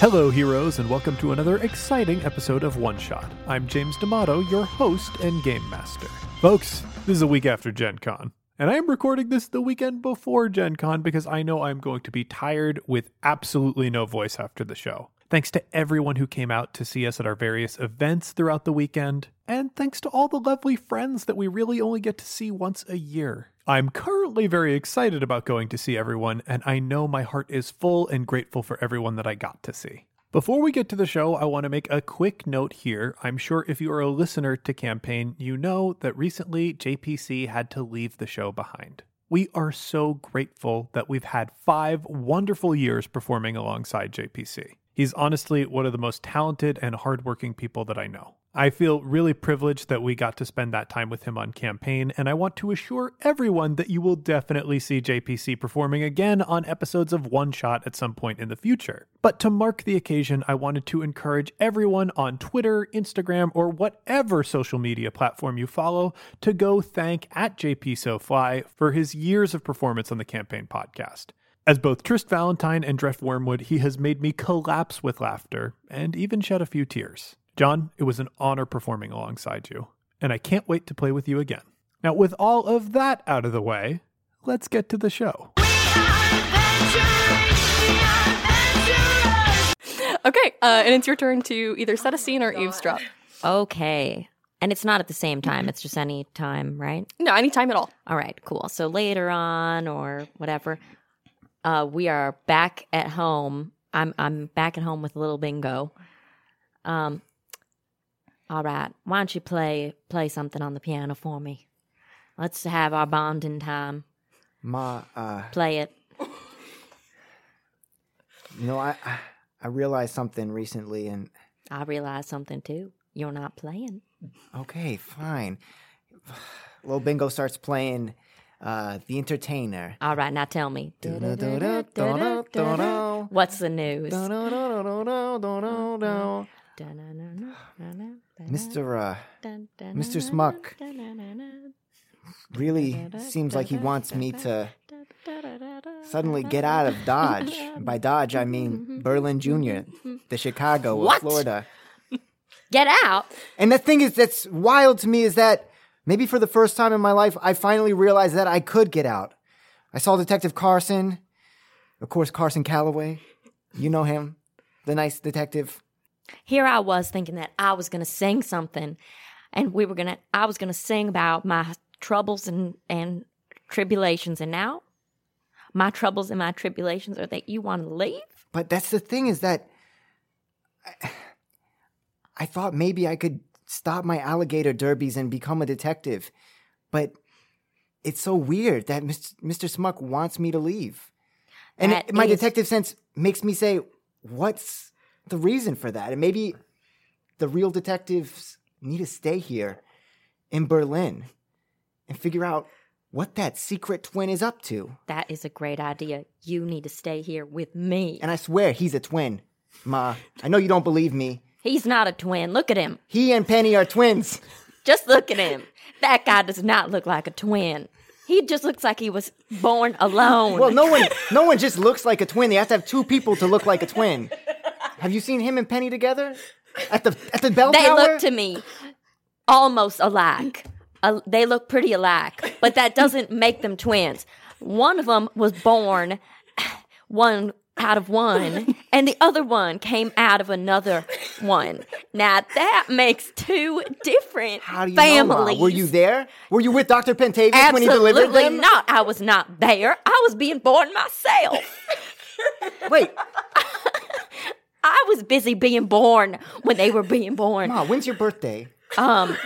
Hello, heroes, and welcome to another exciting episode of One Shot. I'm James D'Amato, your host and game master. Folks, this is a week after Gen Con, and I am recording this the weekend before Gen Con because I know I'm going to be tired with absolutely no voice after the show. Thanks to everyone who came out to see us at our various events throughout the weekend, and thanks to all the lovely friends that we really only get to see once a year. I'm currently very excited about going to see everyone, and I know my heart is full and grateful for everyone that I got to see. Before we get to the show, I want to make a quick note here. I'm sure if you are a listener to Campaign, you know that recently JPC had to leave the show behind. We are so grateful that we've had five wonderful years performing alongside JPC. He's honestly one of the most talented and hardworking people that I know. I feel really privileged that we got to spend that time with him on campaign, and I want to assure everyone that you will definitely see JPC performing again on episodes of One Shot at some point in the future. But to mark the occasion, I wanted to encourage everyone on Twitter, Instagram, or whatever social media platform you follow to go thank at JP for his years of performance on the campaign podcast. As both Trist Valentine and Dreff Wormwood, he has made me collapse with laughter and even shed a few tears. John, it was an honor performing alongside you, and I can't wait to play with you again. Now, with all of that out of the way, let's get to the show. Okay, uh, and it's your turn to either set a scene or eavesdrop. Okay. And it's not at the same time, it's just any time, right? No, anytime at all. All right, cool. So later on or whatever, uh, we are back at home. I'm I'm back at home with little bingo. Um all right, why don't you play play something on the piano for me? Let's have our bonding time. Ma, uh, Play it. you know, I, I I realized something recently, and I realized something too. You're not playing. okay, fine. Little Bingo starts playing uh, "The Entertainer." All right, now tell me. What's the news? Mr. Uh, Mr. Smuck really seems like he wants me to suddenly get out of Dodge. And by Dodge, I mean Berlin Jr., the Chicago of Florida. Get out. And the thing is that's wild to me is that maybe for the first time in my life, I finally realized that I could get out. I saw Detective Carson, of course, Carson Calloway. You know him, the nice detective. Here I was thinking that I was going to sing something and we were going to I was going to sing about my troubles and and tribulations and now my troubles and my tribulations are that you want to leave? But that's the thing is that I, I thought maybe I could stop my alligator derbies and become a detective. But it's so weird that Mr. Mr. Smuck wants me to leave. And it- my detective sense makes me say, what's the reason for that? And maybe the real detectives need to stay here in Berlin and figure out what that secret twin is up to. That is a great idea. You need to stay here with me. And I swear he's a twin. Ma, I know you don't believe me. He's not a twin. Look at him. He and Penny are twins. Just look at him. That guy does not look like a twin. He just looks like he was born alone. Well, no one, no one just looks like a twin. They have to have two people to look like a twin. Have you seen him and Penny together at the at the bell they tower? look to me almost alike. Uh, they look pretty alike, but that doesn't make them twins. One of them was born one out of one, and the other one came out of another one. Now that makes two different How do you know? Ma? families. Were you there? Were you with Doctor Pentavious when he delivered them? Absolutely not. I was not there. I was being born myself. Wait, I was busy being born when they were being born. Ma, when's your birthday? Um,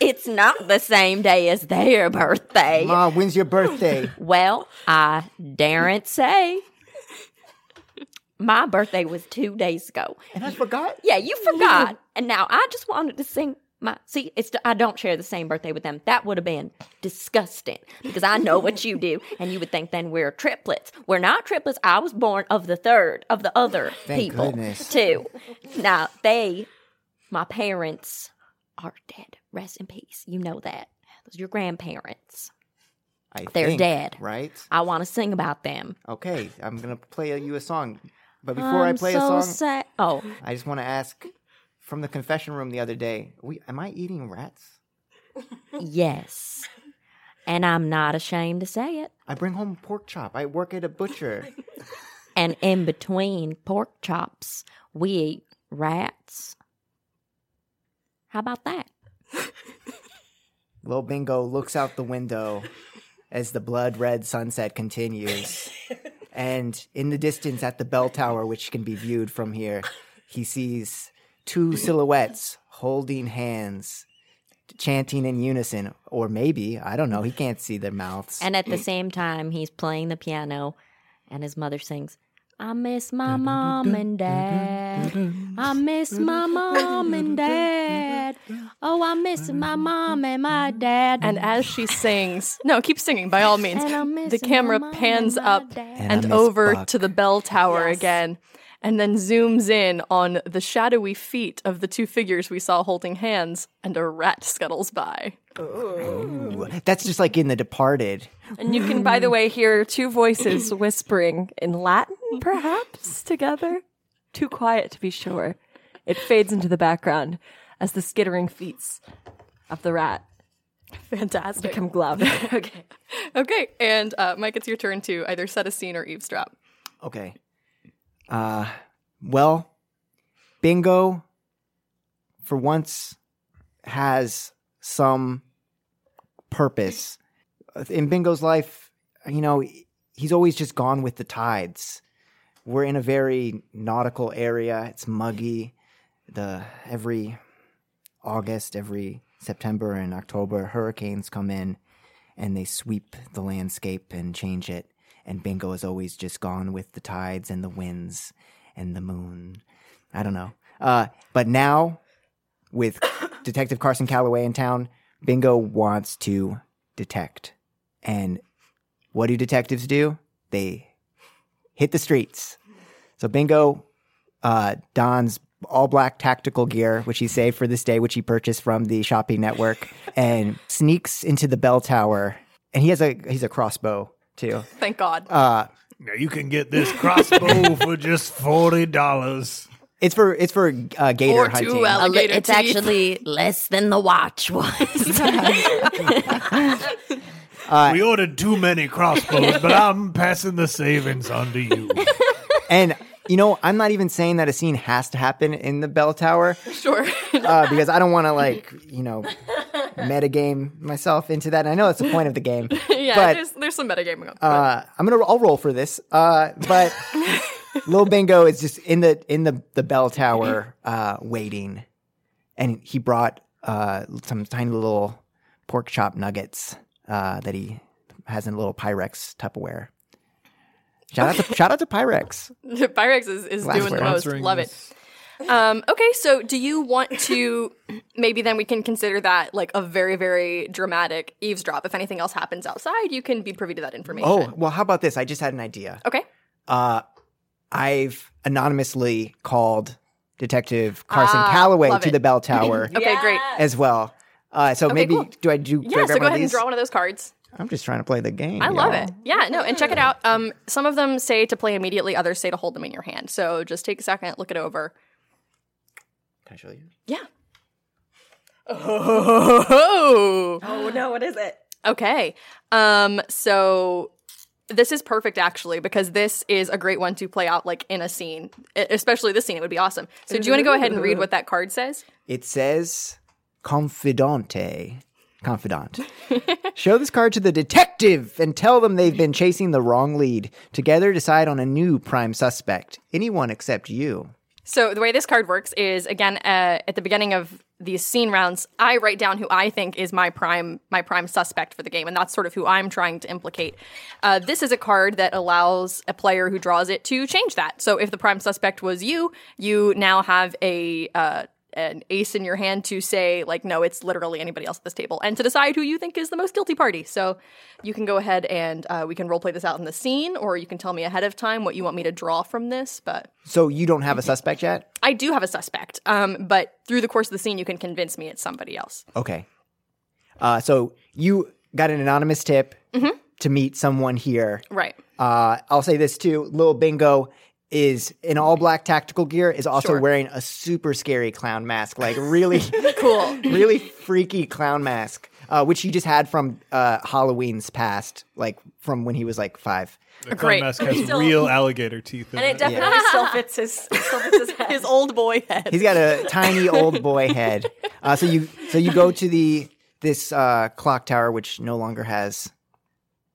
it's not the same day as their birthday. Ma, when's your birthday? Well, I daren't say. My birthday was two days ago. And I forgot. Yeah, you forgot. And now I just wanted to sing my. See, it's I don't share the same birthday with them. That would have been disgusting because I know what you do, and you would think then we're triplets. We're not triplets. I was born of the third of the other Thank people goodness. too. Now they, my parents, are dead. Rest in peace. You know that. Those are your grandparents. I They're think, dead. right? I want to sing about them. Okay, I'm gonna play you a song. But before I I'm play so a song, sad. Oh, I just want to ask from the confession room the other day. We am I eating rats? yes. And I'm not ashamed to say it. I bring home pork chop. I work at a butcher. And in between pork chops, we eat rats. How about that? Lil Bingo looks out the window as the blood red sunset continues. and in the distance at the bell tower, which can be viewed from here, he sees two silhouettes holding hands, chanting in unison. Or maybe, I don't know, he can't see their mouths. And at the mm. same time, he's playing the piano, and his mother sings, I miss my mom and dad. I miss my mom and dad. Oh, I miss my mom and my dad. And as she sings, no, keep singing by all means. The camera pans up. And and over Buck. to the bell tower Yes. again, and then zooms in on the shadowy feet of the two figures we saw holding hands, and a rat scuttles by. Ooh, that's just like in The Departed. And you can, by the way, hear two voices whispering in Latin, perhaps together. Too quiet to be sure. It fades into the background as the skittering feet of the rat Fantastic. become gloved. okay. Okay, and uh, Mike, it's your turn to either set a scene or eavesdrop. Okay. Uh, well, Bingo, for once, has some purpose. In Bingo's life, you know, he's always just gone with the tides. We're in a very nautical area. It's muggy. The every August, every September and October, hurricanes come in and they sweep the landscape and change it. And Bingo has always just gone with the tides and the winds and the moon. I don't know. Uh, but now, with Detective Carson Calloway in town, Bingo wants to detect. And what do detectives do? They hit the streets. So Bingo uh, dons all black tactical gear, which he saved for this day, which he purchased from the shopping network, and sneaks into the bell tower. And he has a he's a crossbow too. Thank God. Uh, Now you can get this crossbow for just forty dollars. it's for it's for uh, gator Or hunting. two A alligator it's teeth. actually less than the watch was. we ordered too many crossbows, but I'm passing the savings on to you. and you know, I'm not even saying that a scene has to happen in the bell tower sure. uh, because I don't want to like you know metagame myself into that. And I know that's the point of the game. yeah, but there's there's some metagaming on. uh, I'm gonna I'll roll for this. Uh, but Lil Bingo is just in the in the the bell tower uh, waiting, and he brought uh, some tiny little pork chop nuggets uh, that he has in a little Pyrex Tupperware. Shout out to shout out to Pyrex. Pyrex is, is Last doing the most. Sponsoring Love this. Um, okay, so do you want to maybe then we can consider that like a very, very dramatic eavesdrop. If anything else happens outside, you can be privy to that information. Oh well, how about this? I just had an idea. Okay. Uh, I've anonymously called Detective Carson Ah, Calloway love to it. the bell tower Okay, great. as well. Uh, so maybe cool. do I do? do I Yeah, so go one of ahead and these? draw one of those cards. I'm just trying to play the game. I love it. Yeah, no, and check it out. Um, some of them say to play immediately, others say to hold them in your hand. So just take a second, look it over. Can I show you? Yeah. Oh, Oh no, what is it? okay. Um, so this is perfect actually because this is a great one to play out like in a scene, especially this scene. It would be awesome. So do you want to go ahead and read what that card says? It says confidante. Confidant. Show this card to the detective and tell them they've been chasing the wrong lead. Together, decide on a new prime suspect. Anyone except you. So the way this card works is again uh, at the beginning of these scene rounds, I write down who I think is my prime my prime suspect for the game, and that's sort of who I'm trying to implicate. Uh, this is a card that allows a player who draws it to change that. So if the prime suspect was you, you now have a uh, an ace in your hand to say like no it's literally anybody else at this table and to decide who you think is the most guilty party so you can go ahead and uh, we can role play this out in the scene or you can tell me ahead of time what you want me to draw from this but So you don't have a suspect yet? I do have a suspect, um, but through the course of the scene, you can convince me it's somebody else. Okay. Uh, so you got an anonymous tip to meet someone here. Right. Uh, I'll say this too. Little Bingo is in all black tactical gear is also Sure. wearing a super scary clown mask, like really, Cool. really freaky clown mask, uh, which he just had from uh, Halloween's past, like from when he was like five. The Great. clown mask has real alligator teeth in And it it. definitely still fits his still fits his head. His old boy head. He's got a tiny old boy head. Uh, so you so you go to the this uh, clock tower, which no longer has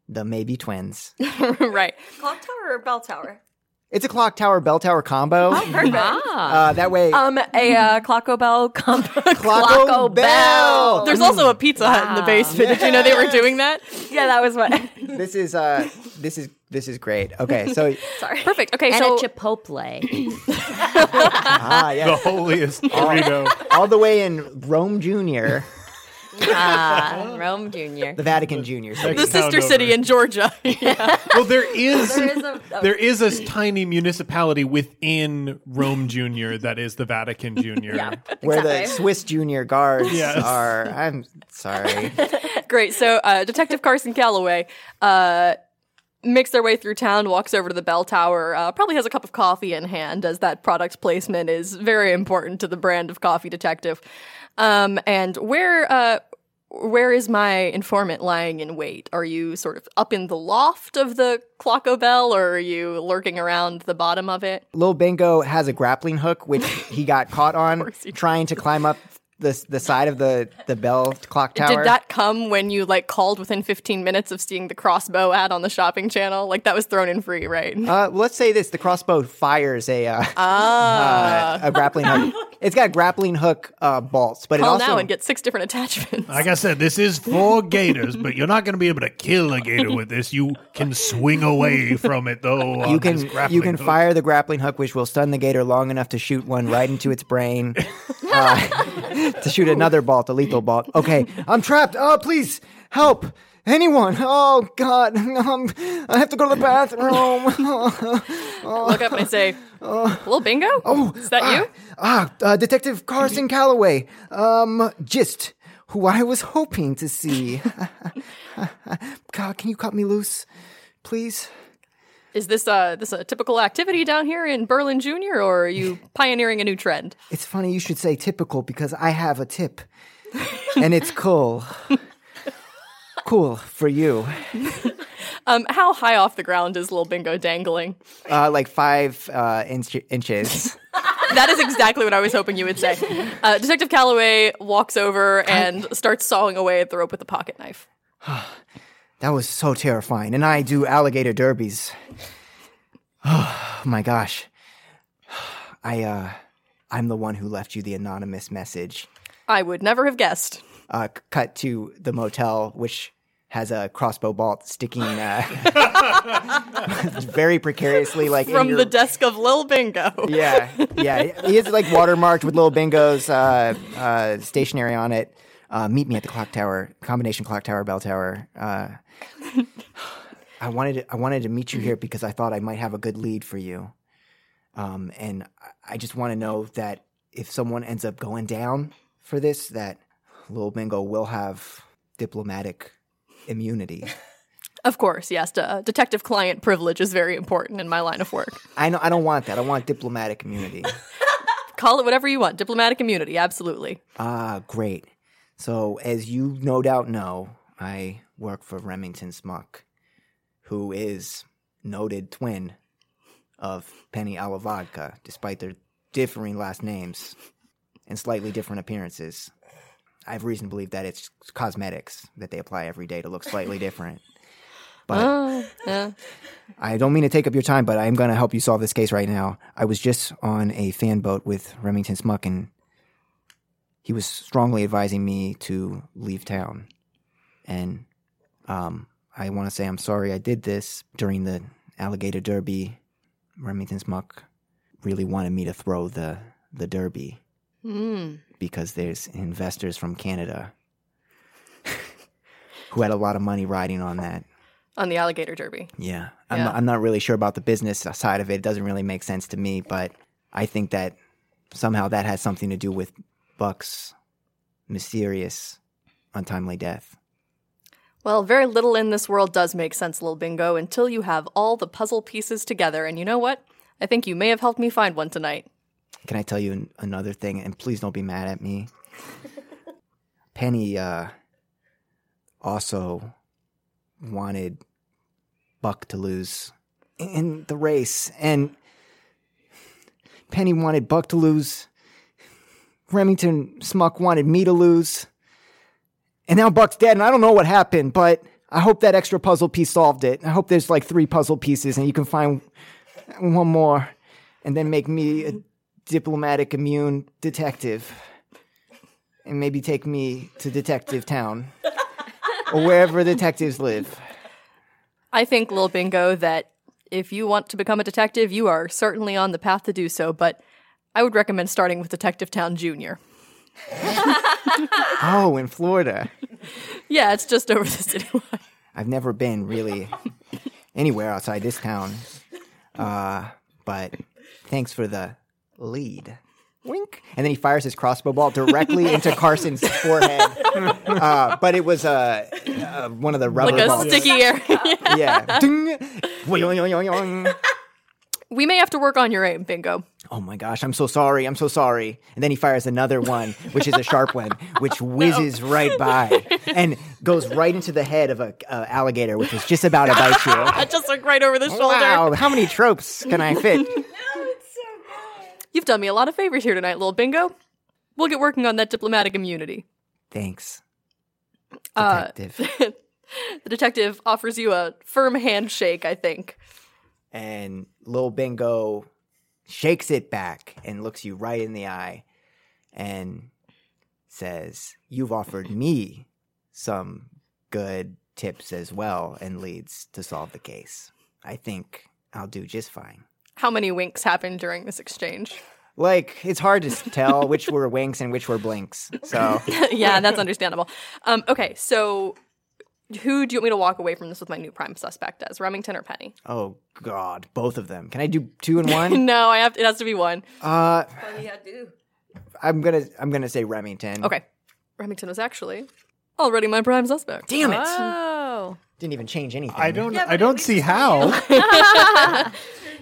the maybe twins. right. Clock tower or bell tower? It's a clock tower bell tower combo. Oh, perfect. Uh, that way, Um, a uh, Clocko Bell combo. Clocko Bell. There's also a Pizza Hut in the basement. Did you know they were doing that? yeah, that was what. this is uh, this is this is great. Okay, so Sorry. Perfect. Okay, and so a Chipotle. ah, yeah, the holiest burrito. all the way in Rome Junior, ah, Rome Jr. the Vatican Junior. So the sister city over. in Georgia. Well, there is There is a- there is a tiny municipality within Rome Junior that is the Vatican Junior. where the Swiss Junior guards Yes. are. I'm sorry. Great. So, uh, Detective Carson Calloway uh, makes their way through town, walks over to the bell tower, uh, probably has a cup of coffee in hand, as that product placement is very important to the brand of coffee detective. Um, and where uh, where is my informant lying in wait? Are you sort of up in the loft of the Clocko Bell, or are you lurking around the bottom of it? Lil Bingo has a grappling hook, which he got caught on course he did. trying to climb up the the side of the the bell clock tower. Did that come when you like called within 15 minutes of seeing the crossbow ad on the shopping channel? Like that was thrown in free, right? Uh, let's say this: the crossbow fires a uh, Ah. uh, a grappling hook. It's got grappling hook uh, bolts, but it Call also now and get six different attachments. Like I said, this is for gators, but you're not going to be able to kill a gator with this. You can swing away from it though. you can you can hook. fire the grappling hook, which will stun the gator long enough to shoot one right into its brain, uh, to shoot another bolt, a lethal bolt. Okay, I'm trapped. Oh, please help. Anyone? Oh God! Um, I have to go to the bathroom. oh. Look up and say, "Little Bingo? Oh, is that you?" Ah, uh, Detective Carson Calloway. Um, just who I was hoping to see. God, can you cut me loose, please? Is this uh this a typical activity down here in Berlin Junior, or are you pioneering a new trend? It's funny you should say typical because I have a tip, and it's cool. cool for you. Um, how high off the ground is Little Bingo dangling? Uh, like five uh, inch- inches. That is exactly what I was hoping you would say. Uh, Detective Calloway walks over and starts sawing away at the rope with a pocket knife. That was so terrifying. And I do alligator derbies. Oh my gosh. I uh I'm the one who left you the anonymous message. I would never have guessed. Uh cut to the motel which has a crossbow bolt sticking uh very precariously like in From your- the desk of Lil Bingo. Yeah, yeah. He is like watermarked with little bingos uh, uh, stationary on it. Uh, meet me at the clock tower, combination clock tower, bell tower. Uh, I wanted to, I wanted to meet you here because I thought I might have a good lead for you. Um, and I- just want to know that if someone ends up going down for this, that little bingo will have diplomatic immunity. Of course, yes. Uh, detective client privilege is very important in my line of work. I know I don't want that. I want diplomatic immunity. Call it whatever you want. Diplomatic immunity, absolutely. Ah, great. So, as you no doubt know, I work for Remington Smuck, who is noted twin of Penny Alavodka, despite their differing last names and slightly different appearances. I have reason to believe that it's cosmetics that they apply every day to look slightly different. But Oh, yeah. I don't mean to take up your time, but I'm going to help you solve this case right now. I was just on a fan boat with Remington Smuck, and he was strongly advising me to leave town. And um, I want to say I'm sorry I did this during the alligator derby. Remington Smuck really wanted me to throw the the derby Mm. because there's investors from Canada who had a lot of money riding on that. On the alligator derby. Yeah. I'm, Yeah. Not, I'm not really sure about the business side of it. It doesn't really make sense to me, but I think that somehow that has something to do with Buck's mysterious, untimely death. Well, very little in this world does make sense, Lil Bingo, until you have all the puzzle pieces together. And you know what? I think you may have helped me find one tonight. Can I tell you an- another thing? And please don't be mad at me. Penny uh, also wanted Buck to lose in the race, and Penny wanted Buck to lose. Remington Smuck wanted me to lose. And now Buck's dead, and I don't know what happened, but I hope that extra puzzle piece solved it. I hope there's like three puzzle pieces, and you can find one more, and then make me a diplomatic immune detective, and maybe take me to Detective Town or wherever detectives live. I think, Lil Bingo, that if you want to become a detective, you are certainly on the path to do so, but I would recommend starting with Detective Town Junior. Oh, in Florida. Yeah, it's just over the city line. I've never been really anywhere outside this town. Uh, but thanks for the lead. Wink. And then he fires his crossbow ball directly into Carson's forehead. Uh, but it was uh, uh, one of the rubber Like a balls. sticky area. Yeah. Ding. We may have to work on your aim, Bingo. Oh my gosh, I'm so sorry. I'm so sorry. And then he fires another one, which is a sharp one, which whizzes right by and goes right into the head of a uh, alligator, which is just about to bite you. Just like right over the shoulder. Wow, how many tropes can I fit? You've done me a lot of favors here tonight, Lil Bingo. We'll get working on that diplomatic immunity. Thanks, Uh. The detective offers you a firm handshake, I think. and Lil Bingo shakes it back and looks you right in the eye and says, You've offered me some good tips as well and leads to solve the case. I think I'll do just fine. How many winks happened during this exchange? Like, it's hard to tell which were winks and which were blinks. So, yeah, that's understandable. Um, okay, so who do you want me to walk away from this with my new prime suspect as? Remington or Penny? oh God, both of them. Can I do two and one? no, I have. To, it has to be one. Uh, yeah, do. I'm gonna, I'm gonna say Remington. Okay, Remington was actually already my prime suspect. Damn it! Oh. Didn't even change anything. I don't. I don't see how.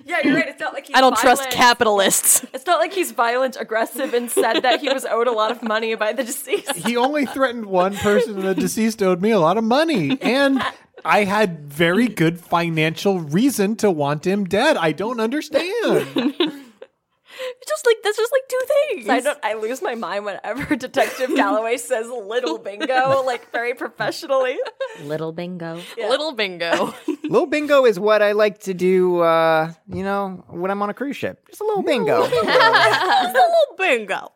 Yeah, you're right. It's not like he's I don't trust capitalists. It's not like he's violent, aggressive, and said that he was owed a lot of money by the deceased. he only threatened one person, and the deceased owed me a lot of money, and I had very good financial reason to want him dead. I don't understand. It's just like that's just like two things. I don't. I lose my mind whenever Detective Calloway says "little bingo," like very professionally. Little bingo. Little bingo. Little bingo is what I like to do, uh, you know, when I'm on a cruise ship. Just a little bingo. It's a little bingo.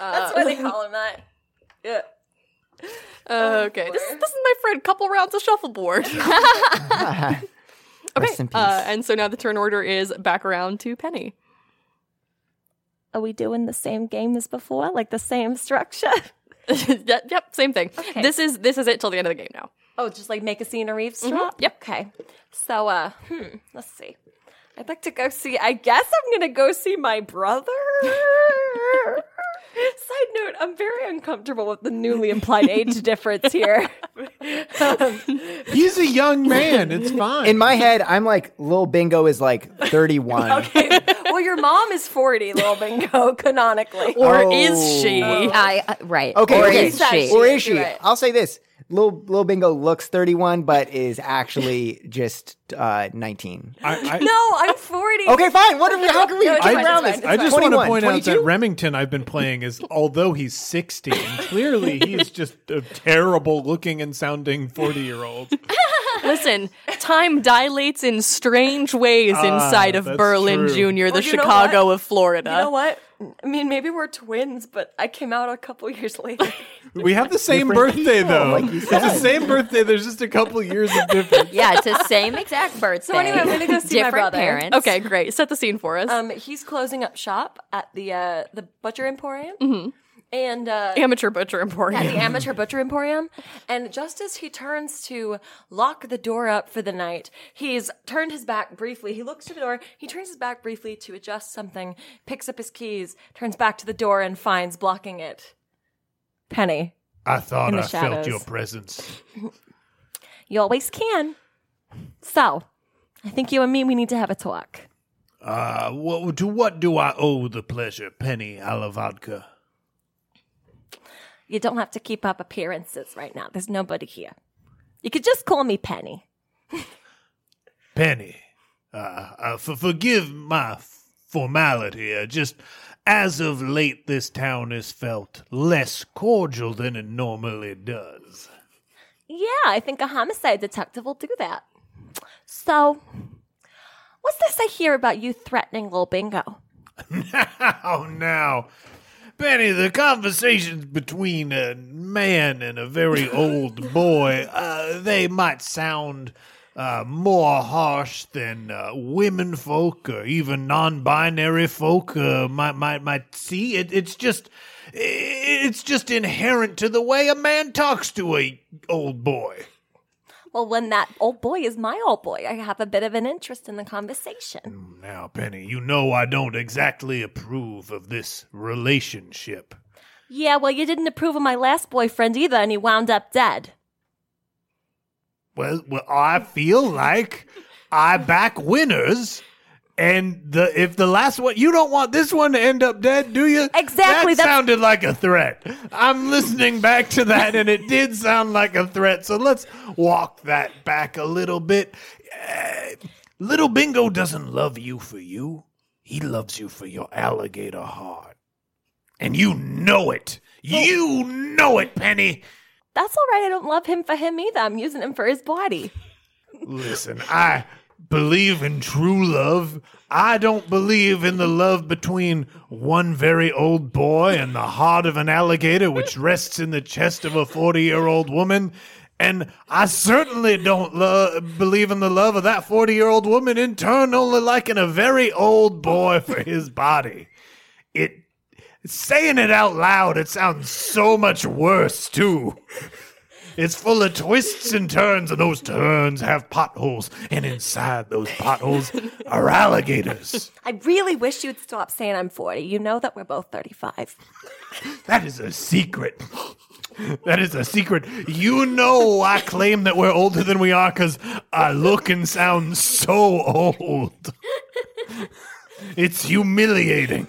That's why they call him that. Yeah. okay, this is this is my friend. Couple rounds of shuffleboard. Rest in peace. Uh, and so now the turn order is back around to Penny. Are we doing the same game as before? Like the same structure? yep, yep, same thing. This is this is it till the end of the game now. Oh, just like make a scene of Reeves drop? Yep. Okay. So, uh, hmm, let's see. I'd like to go see, I guess I'm going to go see my brother. Side note, I'm very uncomfortable with the newly implied age difference here. Um, He's a young man. It's fine. In my head, I'm like, Lil Bingo is like 31. okay. well, your mom is 40, little bingo, canonically. Or Oh. is she? I uh, right. Okay, or okay. is she? Or is she? Right. I'll say this. Lil, Lil Bingo looks 31, but is actually just uh, 19. I, I, No, I'm 40. Okay, fine. What are we, how can we No, get around this? I just want to 21, point out that Remington I've been playing is, although he's 60, clearly he's just a terrible looking and sounding 40 year old. Listen, time dilates in strange ways inside of Berlin true. Jr., the Well, Chicago of Florida. You know what? I mean, maybe we're twins, but I came out a couple years later. We have the same Different birthday, people, though. like you it's the same birthday. There's just a couple years of difference. Yeah, it's the same exact birthday. So anyway, I'm gonna go see my Different brother. parents. Okay, great. Set the scene for us. Um, he's closing up shop at the uh, the Butcher Emporium, and uh, Amateur Butcher Emporium. at the Amateur Butcher Emporium. And just as he turns to lock the door up for the night, he's turned his back briefly. He looks to the door. He turns his back briefly to adjust something. Picks up his keys. Turns back to the door and finds blocking it. Penny, I thought In the I felt your presence. you always can. So, I think you and me we need to have a talk. Uh, wha- to what do I owe the pleasure, Penny Alavodka? You don't have to keep up appearances right now. There's nobody here. You could just call me Penny. Penny, uh, uh, for forgive my f- formality. Uh, just as of late, this town has felt less cordial than it normally does. Yeah, I think a homicide detective will do that. So, what's this I hear about you threatening little Bingo? Oh, now, Penny, the conversations between a man and a very old boy, uh, they might sound uh, more harsh than uh, women folk or even non-binary folk uh, might might might see. It, it's just it's just inherent to the way a man talks to a old boy. Well, when that old boy is my old boy, I have a bit of an interest in the conversation. Mm, now, Penny, you know I don't exactly approve of this relationship. Yeah, well, you didn't approve of my last boyfriend either, and he wound up dead. Well, well, I feel like I back winners. And the if the last one you don't want this one to end up dead, do you? Exactly, That sounded like a threat. I'm listening back to that, and it did sound like a threat. So let's walk that back a little bit. Uh, little Bingo doesn't love you for you. He loves you for your alligator heart, and you know it. You know it, Penny. That's all right. I don't love him for him either. I'm using him for his body. Listen, I believe in true love. I don't believe in the love between one very old boy and the heart of an alligator which rests in the chest of a 40 year old woman. And I certainly don't lo- believe in the love of that 40 year old woman in turn, only liking a very old boy for his body. It, saying it out loud, it sounds so much worse, too. It's full of twists and turns, and those turns have potholes, and inside those potholes are alligators. I really wish you'd stop saying I'm 40. You know that we're both 35. That is a secret. That is a secret. You know, I claim that we're older than we are because I look and sound so old. It's humiliating.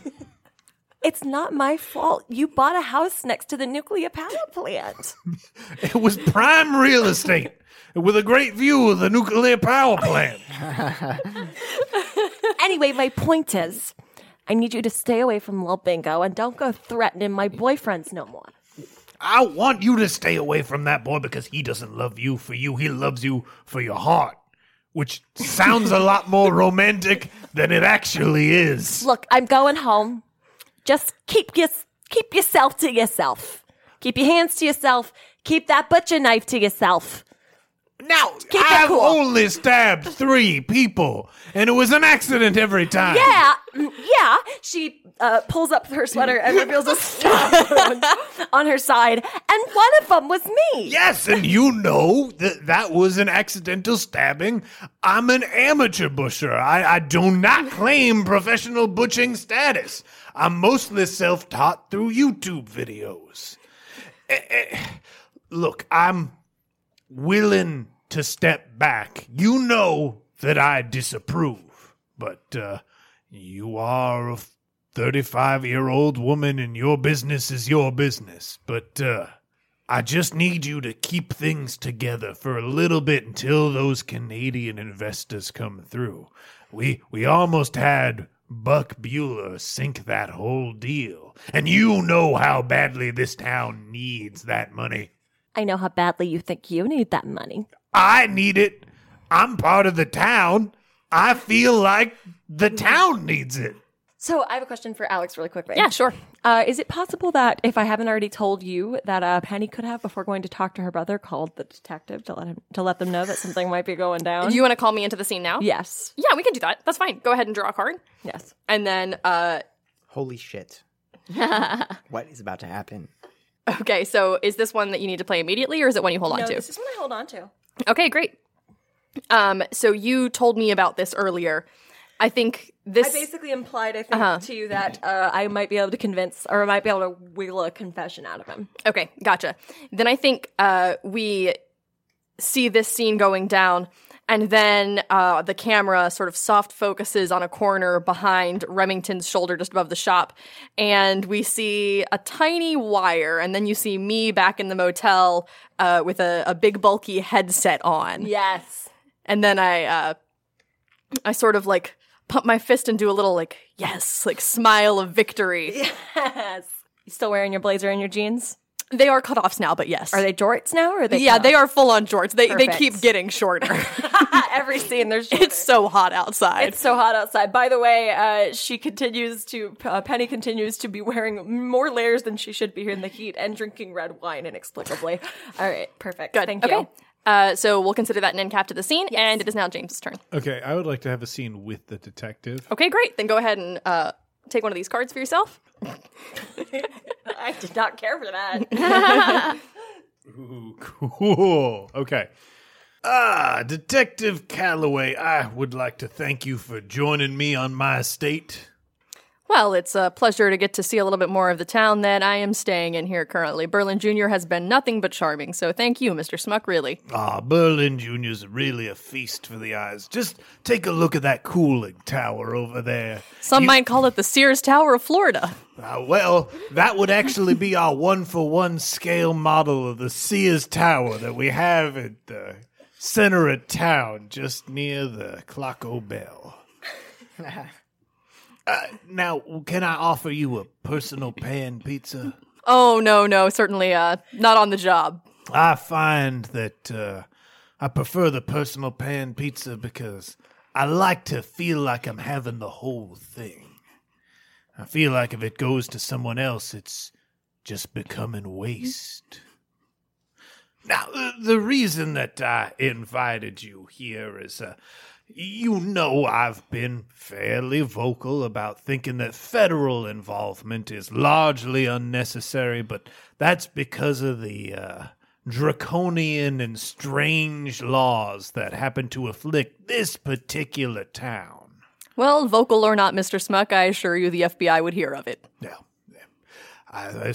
It's not my fault. You bought a house next to the nuclear power plant. It was prime real estate with a great view of the nuclear power plant. Anyway, my point is, I need you to stay away from Lil Bingo and don't go threatening my boyfriends no more. I want you to stay away from that boy because he doesn't love you for you. He loves you for your heart, which sounds a lot more romantic than it actually is. Look, I'm going home. Just keep your, keep yourself to yourself. Keep your hands to yourself. Keep that butcher knife to yourself. Now, Keep it I've cool. only stabbed three people, and it was an accident every time. Yeah, yeah. She uh, pulls up her sweater and reveals a stab wound on her side, and one of them was me. Yes, and you know that that was an accidental stabbing. I'm an amateur butcher. I, I do not claim professional butching status. I'm mostly self taught through YouTube videos. Eh, eh, Look, I'm willing to step back. You know that I disapprove, but uh, you are a 35 year old woman and your business is your business. But uh, I just need you to keep things together for a little bit until those Canadian investors come through. We we almost had Buck Bueller sink that whole deal. And you know how badly this town needs that money. I know how badly you think you need that money. I need it. I'm part of the town. I feel like the town needs it. So I have a question for Alex, really quickly. Yeah, sure. Uh, is it possible that if I haven't already told you that uh, Penny could have before going to talk to her brother, called the detective to let him to let them know that something might be going down? Do you want to call me into the scene now? yes, Yeah, we can do that. That's fine. Go ahead and draw a card. yes. And then, uh, Holy shit. what is about to happen? Okay, so is this one that you need to play immediately or is it one you hold on to? this is one I hold on to. Okay, great. Um, so you told me about this earlier. I think this. I basically implied, I think, Uh-huh. to you that uh, I might be able to convince, or I might be able to wiggle a confession out of him. Okay, gotcha. Then I think uh, we see this scene going down. And then uh, the camera sort of soft focuses on a corner behind Remington's shoulder, just above the shop. And we see a tiny wire. And then you see me back in the motel uh, with a, a big, bulky headset on. Yes. And then I, uh, I sort of like pump my fist and do a little like, yes, like smile of victory. Yes. You still wearing your blazer and your jeans? They are cutoffs now, but yes. Are they jorts now or are they yeah, they are full on jorts. They, they keep getting shorter. every scene there's it's so hot outside. It's so hot outside. By the way, uh, she continues to uh, Penny continues to be wearing more layers than she should be here in the heat and drinking red wine inexplicably. All right, perfect. Good. Thank okay. you. Uh, so we'll consider that an end cap to the scene, and it is now James's turn. Okay, I would like to have a scene with the detective. Okay, great. Then go ahead and uh, take one of these cards for yourself. I did not care for that. Ooh, cool. Okay. Ah, Detective Calloway, I would like to thank you for joining me on my estate. Well, it's a pleasure to get to see a little bit more of the town that I am staying in here currently. Berlin Jr. has been nothing but charming, so thank you, Mr. Smuck, really. Ah, Berlin Jr.'s really a feast for the eyes. Just take a look at that cooling tower over there. Some might call it the Sears Tower of Florida. Ah, well, that would actually be our one for one scale model of the Sears Tower that we have at the center of town, just near the Clocko Bell. uh, now, can I offer you a personal pan pizza? Oh, no, no, certainly uh, not on the job. I find that uh, I prefer the personal pan pizza because I like to feel like I'm having the whole thing. I feel like if it goes to someone else, it's just becoming waste. Now, the, reason that I invited you here is uh, you know I've been fairly vocal about thinking that federal involvement is largely unnecessary, but that's because of the uh, draconian and strange laws that happen to afflict this particular town. Well, vocal or not, Mr. Smuck, I assure you the FBI would hear of it. Now, I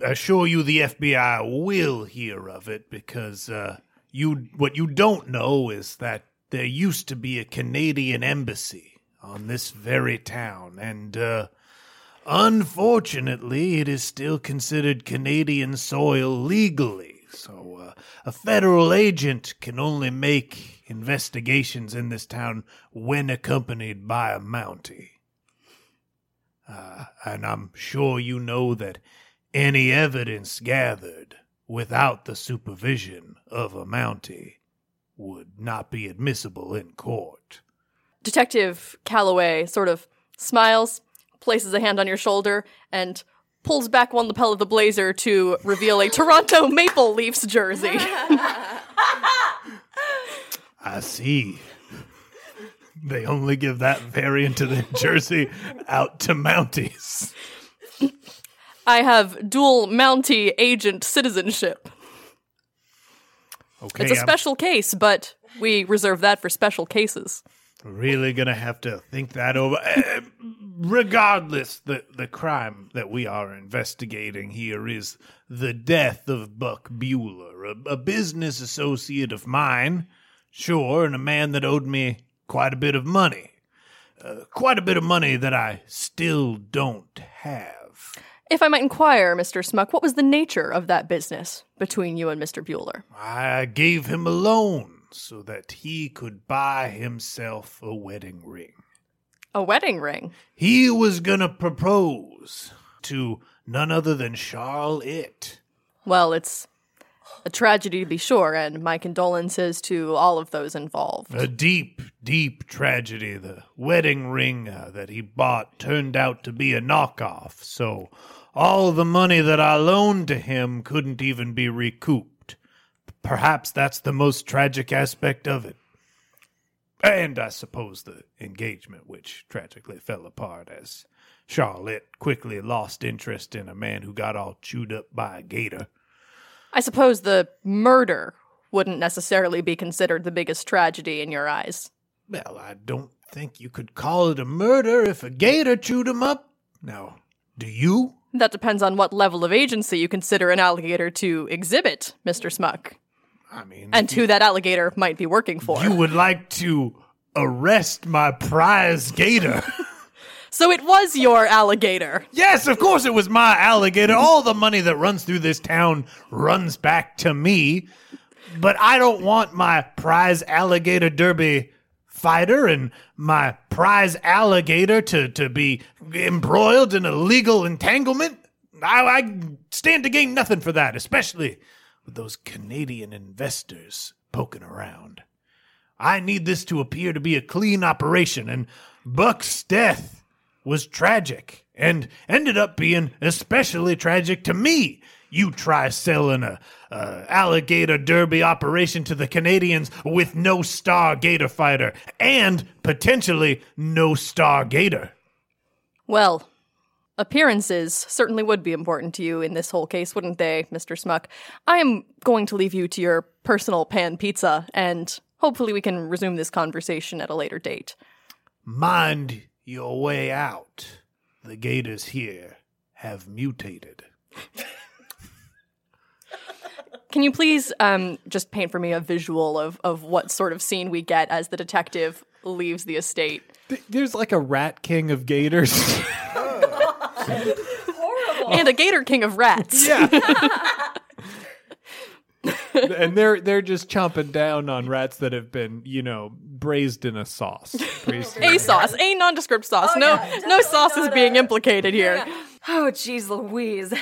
assure you the FBI will hear of it because uh, you what you don't know is that there used to be a Canadian embassy on this very town, and uh, unfortunately, it is still considered Canadian soil legally. So, uh, a federal agent can only make investigations in this town when accompanied by a Mountie. Uh, and I'm sure you know that any evidence gathered without the supervision of a Mountie would not be admissible in court. Detective Calloway sort of smiles, places a hand on your shoulder, and pulls back one lapel of the blazer to reveal a Toronto Maple Leafs jersey. I see. They only give that variant of the jersey out to Mounties. I have dual Mountie agent citizenship. Okay, It's a I'm special case, but we reserve that for special cases. really gonna have to think that over. Uh, regardless, the the crime that we are investigating here is the death of Buck Bueller, a, a business associate of mine, sure, and a man that owed me quite a bit of money, uh, quite a bit of money that I still don't have. If I might inquire, Mr. Smuck, what was the nature of that business between you and Mr. Bueller? I gave him a loan so that he could buy himself a wedding ring. A wedding ring. He was gonna propose to none other than Charlotte. Well, it's a tragedy to be sure, and my condolences to all of those involved. A deep, deep tragedy. The wedding ring uh, that he bought turned out to be a knockoff, so all the money that I loaned to him couldn't even be recouped. Perhaps that's the most tragic aspect of it. And I suppose the engagement, which tragically fell apart as Charlotte quickly lost interest in a man who got all chewed up by a gator. I suppose the murder wouldn't necessarily be considered the biggest tragedy in your eyes. Well, I don't think you could call it a murder if a gator chewed him up. Now, do you? That depends on what level of agency you consider an alligator to exhibit, Mr. Smuck. I mean, and who that alligator might be working for. you would like to arrest my prize gator. so it was your alligator. yes, of course it was my alligator. All the money that runs through this town runs back to me. But I don't want my prize alligator derby fighter and my prize alligator to, to be embroiled in a legal entanglement. I, I stand to gain nothing for that, especially with those Canadian investors poking around. I need this to appear to be a clean operation, and Buck's death was tragic and ended up being especially tragic to me. You try selling a, a alligator derby operation to the Canadians with no star gator fighter and potentially no star gator. Well, appearances certainly would be important to you in this whole case, wouldn't they, Mr. Smuck? I am going to leave you to your personal pan pizza, and hopefully we can resume this conversation at a later date. Mind your way out. The gators here have mutated. Can you please um, just paint for me a visual of, of what sort of scene we get as the detective leaves the estate? Th- There's like a rat king of gators. And a gator king of rats. yeah. and they're they're just chomping down on rats that have been, you know, braised in a sauce. Braised in A sauce, a nondescript sauce. no, no sauce is being implicated here. Oh, jeez Louise.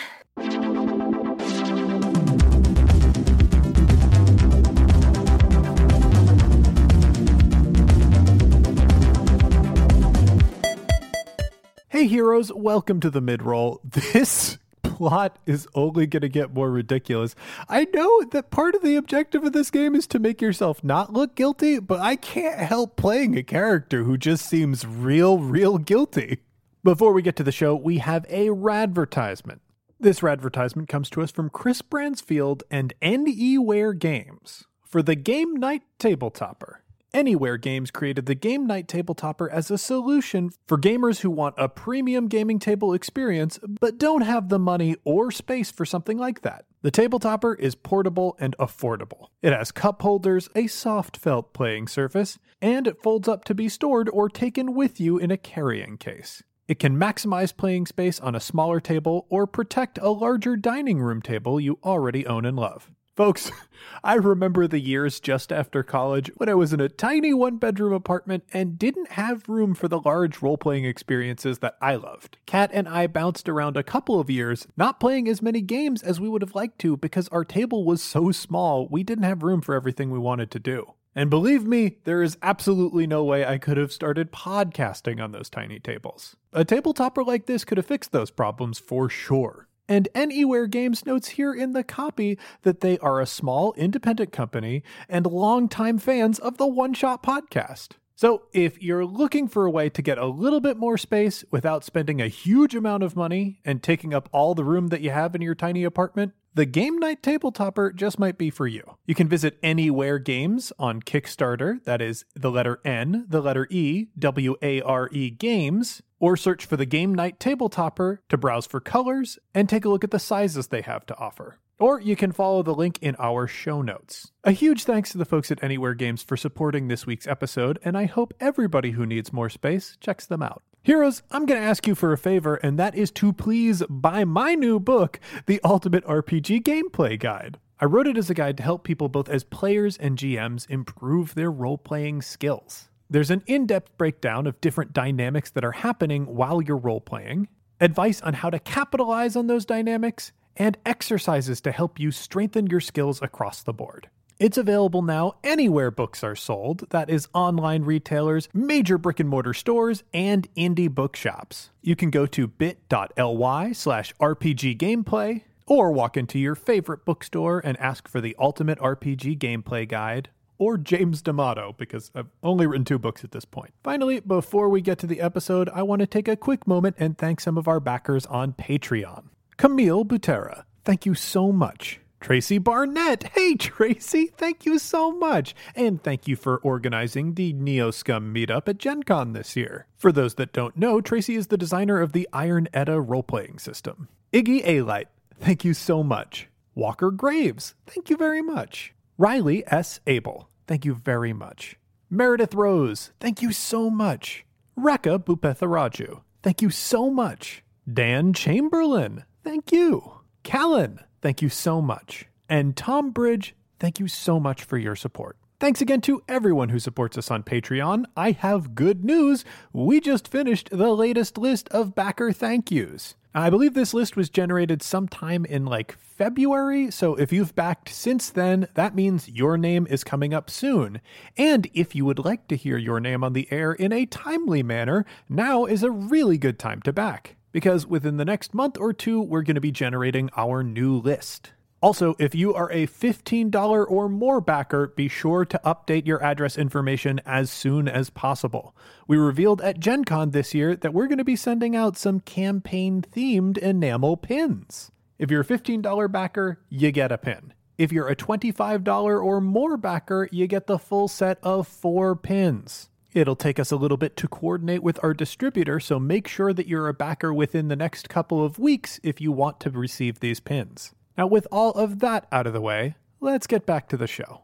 Hey heroes, welcome to the mid-roll. This plot is only going to get more ridiculous. I know that part of the objective of this game is to make yourself not look guilty, but I can't help playing a character who just seems real, real guilty. Before we get to the show, we have a radvertisement. This radvertisement comes to us from Chris Bransfield and Anywhere Games for the Game Night Tabletopper. Anywhere Games created the Game Night Tabletopper as a solution for gamers who want a premium gaming table experience but don't have the money or space for something like that. The tabletopper is portable and affordable. It has cup holders, a soft felt playing surface, and it folds up to be stored or taken with you in a carrying case. It can maximize playing space on a smaller table or protect a larger dining room table you already own and love. Folks, I remember the years just after college when I was in a tiny one bedroom apartment and didn't have room for the large role playing experiences that I loved. Kat and I bounced around a couple of years, not playing as many games as we would have liked to because our table was so small we didn't have room for everything we wanted to do. And believe me, there is absolutely no way I could have started podcasting on those tiny tables. A tabletopper like this could have fixed those problems for sure. And Anywhere Games notes here in the copy that they are a small independent company and longtime fans of the One Shot podcast. So, if you're looking for a way to get a little bit more space without spending a huge amount of money and taking up all the room that you have in your tiny apartment, the Game Night Tabletopper just might be for you. You can visit Anywhere Games on Kickstarter, that is the letter N, the letter E, W A R E Games, or search for the Game Night Tabletopper to browse for colors and take a look at the sizes they have to offer. Or you can follow the link in our show notes. A huge thanks to the folks at Anywhere Games for supporting this week's episode, and I hope everybody who needs more space checks them out. Heroes, I'm going to ask you for a favor, and that is to please buy my new book, The Ultimate RPG Gameplay Guide. I wrote it as a guide to help people both as players and GMs improve their role playing skills. There's an in depth breakdown of different dynamics that are happening while you're role playing, advice on how to capitalize on those dynamics, and exercises to help you strengthen your skills across the board. It's available now anywhere books are sold, that is, online retailers, major brick and mortar stores, and indie bookshops. You can go to bit.ly slash RPG gameplay, or walk into your favorite bookstore and ask for the Ultimate RPG Gameplay Guide, or James D'Amato, because I've only written two books at this point. Finally, before we get to the episode, I want to take a quick moment and thank some of our backers on Patreon. Camille Butera, thank you so much. Tracy Barnett, hey Tracy, thank you so much. And thank you for organizing the Neo Scum meetup at Gen Con this year. For those that don't know, Tracy is the designer of the Iron Edda role playing system. Iggy A Light, thank you so much. Walker Graves, thank you very much. Riley S. Abel, thank you very much. Meredith Rose, thank you so much. Rekha Bupetharaju, thank you so much. Dan Chamberlain, thank you. Callan, thank you so much. And Tom Bridge, thank you so much for your support. Thanks again to everyone who supports us on Patreon. I have good news. We just finished the latest list of backer thank yous. I believe this list was generated sometime in like February, so if you've backed since then, that means your name is coming up soon. And if you would like to hear your name on the air in a timely manner, now is a really good time to back. Because within the next month or two, we're going to be generating our new list. Also, if you are a $15 or more backer, be sure to update your address information as soon as possible. We revealed at Gen Con this year that we're going to be sending out some campaign themed enamel pins. If you're a $15 backer, you get a pin. If you're a $25 or more backer, you get the full set of four pins. It'll take us a little bit to coordinate with our distributor, so make sure that you're a backer within the next couple of weeks if you want to receive these pins. Now, with all of that out of the way, let's get back to the show.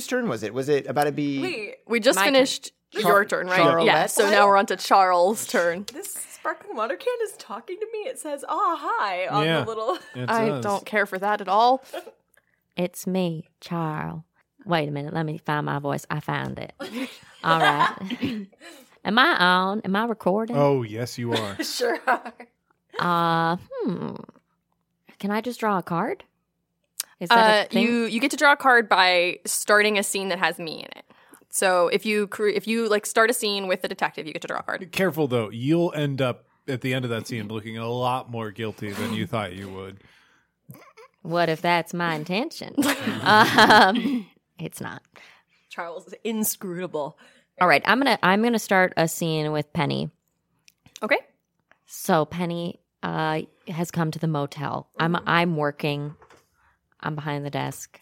Whose turn was it? Was it about to be? Wait, We just My turn. finished your turn, right? Charlotte? Yeah. So now we're on to Charles' turn. this sparkling water can is talking to me. It says, "Ah, hi" on Yeah. the little. I don't care for that at all. It's me, Charles. Wait a minute. Let me find my voice. I found it. All right. Am I on? Am I recording? Oh, yes, you are. sure. are. Uh, hmm. Can I just draw a card? Is that Uh, a thing? you you get to draw a card by starting a scene that has me in it. So if you cre- if you like start a scene with the detective, you get to draw a card. Careful though, you'll end up at the end of that scene looking a lot more guilty than you thought you would. What if that's my intention? um, it's not. Charles is inscrutable. All right, I'm gonna I'm gonna start a scene with Penny. Okay. So Penny uh, has come to the motel. I'm I'm working. I'm behind the desk.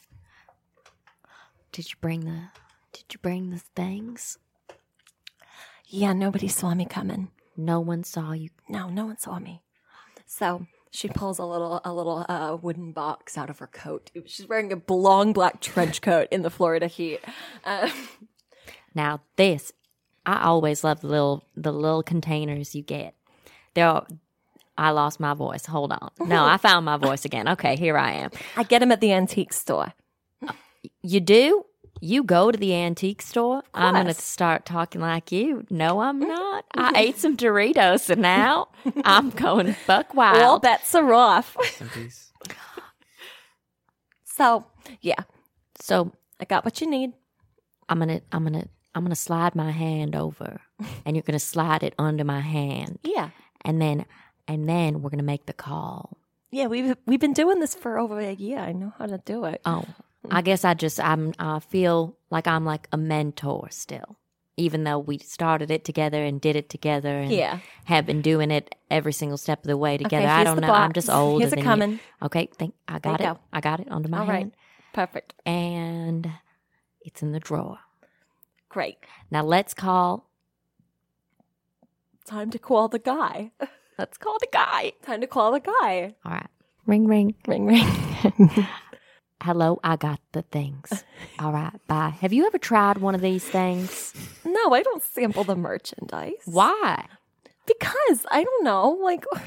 Did you bring the Did you bring the things? Yeah, nobody saw me coming. No one saw you. No, no one saw me. So she pulls a little a little uh, wooden box out of her coat. She's wearing a long black trench coat in the Florida heat. Uh, Now this, I always love the little the little containers you get. There, I lost my voice. Hold on. No, I found my voice again. Okay, here I am. I get them at the antique store. You do? You go to the antique store? I'm going to start talking like you. No, I'm mm-hmm. not. I mm-hmm. ate some Doritos and now I'm going buck All wild. bets are off. so yeah, So I got what you need. I'm going to, I'm going to, I'm going to slide my hand over and you're going to slide it under my hand. Yeah, And then, and then we're going to make the call. yeah. We've we've been doing this for over a year. I know how to do it. Oh, I guess I just I'm I feel like I'm like a mentor still, even though we started it together and did it together and Yeah. have been doing it every single step of the way together. I don't know. I'm just old. Here's it coming. you. Okay, think I got it. go. I got it under my All hand, right, perfect, and it's in the drawer. great. Now let's call. Time to call the guy. Let's call the guy. Time to call the guy. All right, ring ring. Ring ring. Hello, I got the things. All right, bye. Have you ever tried one of these things? no, I don't sample the merchandise. Why? Because I don't know. Like I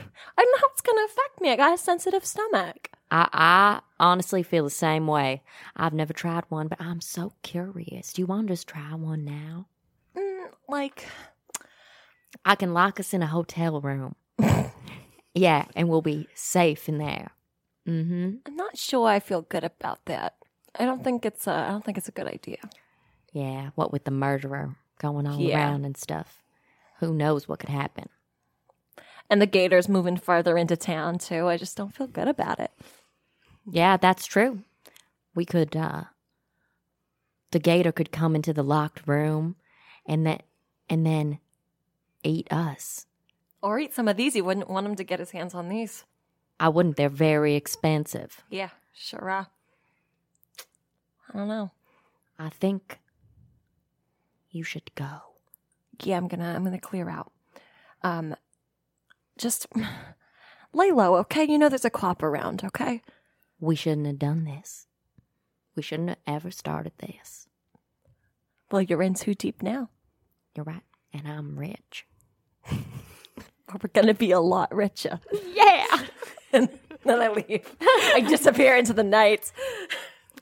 don't know how it's gonna affect me. I got a sensitive stomach. I, I honestly feel the same way. I've never tried one, but I'm so curious. Do you want to just try one now? Mm, like I can lock us in a hotel room. Yeah, and we'll be safe in there. Mm-hmm. I'm not sure I feel good about that. I don't think it's a I don't think it's a good idea. Yeah, what with the murderer going all Yeah. around and stuff. Who knows what could happen? And the gator's moving farther into town too. I just don't feel good about it. Yeah, that's true. We could uh the gator could come into the locked room and then and then eat us. Or eat some of these. You wouldn't want him to get his hands on these. I wouldn't. They're very expensive. Yeah, sure. are. I don't know. I think you should go. Yeah, I'm gonna I'm gonna clear out. Um, just lay low, okay? You know there's a cop around, okay? We shouldn't have done this. We shouldn't have ever started this. Well, you're in too deep now. You're right. And I'm rich. We're gonna be a lot richer. Yeah. and then I leave. I disappear into the night.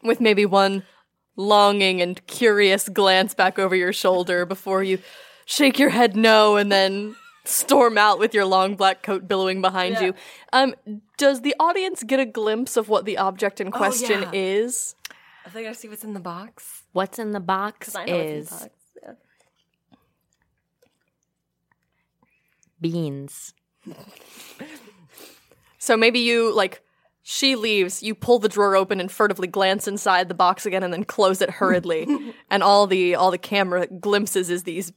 with maybe one longing and curious glance back over your shoulder before you shake your head no and then storm out with your long black coat billowing behind you. Um, does the audience get a glimpse of what the object in question yeah. is? Are they gonna see what's in the box? What's in the box I know what's in is the box. Beans. So maybe you like she leaves, you pull the drawer open and furtively glance inside the box again and then close it hurriedly. and all the all the camera glimpses is these